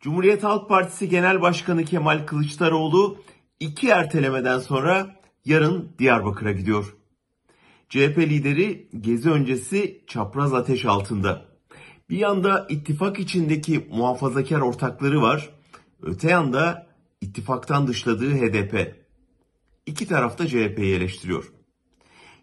Cumhuriyet Halk Partisi Genel Başkanı Kemal Kılıçdaroğlu iki ertelemeden sonra yarın Diyarbakır'a gidiyor. CHP lideri gezi öncesi çapraz ateş altında. Bir yanda ittifak içindeki muhafazakar ortakları var. Öte yanda ittifaktan dışladığı HDP. İki tarafta CHP'yi eleştiriyor.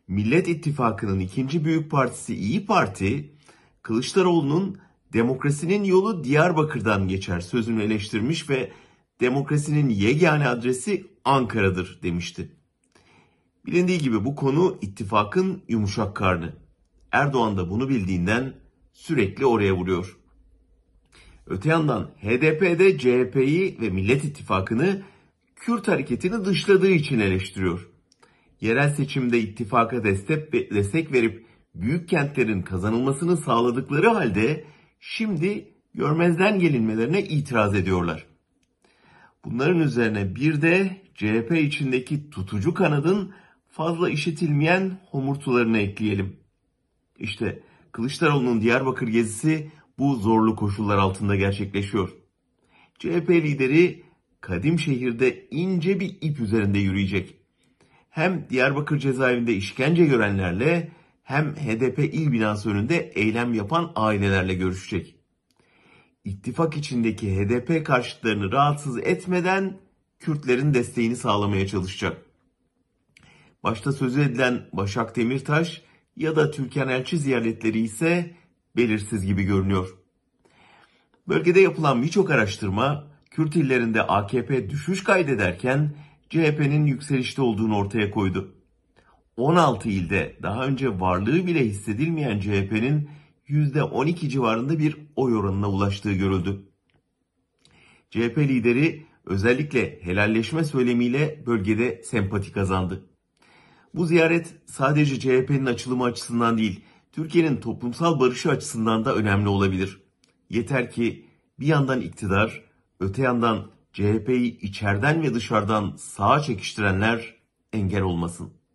Millet İttifakı'nın ikinci büyük partisi İyi Parti, Kılıçdaroğlu'nun demokrasinin yolu Diyarbakır'dan geçer sözünü eleştirmiş ve demokrasinin yegane adresi Ankara'dır demişti. Bilindiği gibi bu konu ittifakın yumuşak karnı. Erdoğan da bunu bildiğinden sürekli oraya vuruyor. Öte yandan HDP'de CHP'yi ve Millet İttifakı'nı Kürt hareketini dışladığı için eleştiriyor. Yerel seçimde ittifaka destek, destek verip büyük kentlerin kazanılmasını sağladıkları halde şimdi görmezden gelinmelerine itiraz ediyorlar. Bunların üzerine bir de CHP içindeki tutucu kanadın fazla işitilmeyen homurtularını ekleyelim. İşte Kılıçdaroğlu'nun Diyarbakır gezisi bu zorlu koşullar altında gerçekleşiyor. CHP lideri kadim şehirde ince bir ip üzerinde yürüyecek. Hem Diyarbakır cezaevinde işkence görenlerle hem HDP il binası önünde eylem yapan ailelerle görüşecek. İttifak içindeki HDP karşıtlarını rahatsız etmeden Kürtlerin desteğini sağlamaya çalışacak. Başta sözü edilen Başak Demirtaş ya da Türkan Elçi ziyaretleri ise belirsiz gibi görünüyor. Bölgede yapılan birçok araştırma Kürt illerinde AKP düşüş kaydederken CHP'nin yükselişte olduğunu ortaya koydu. 16 ilde daha önce varlığı bile hissedilmeyen CHP'nin %12 civarında bir oy oranına ulaştığı görüldü. CHP lideri özellikle helalleşme söylemiyle bölgede sempati kazandı. Bu ziyaret sadece CHP'nin açılımı açısından değil, Türkiye'nin toplumsal barışı açısından da önemli olabilir. Yeter ki bir yandan iktidar, öte yandan CHP'yi içeriden ve dışarıdan sağa çekiştirenler engel olmasın.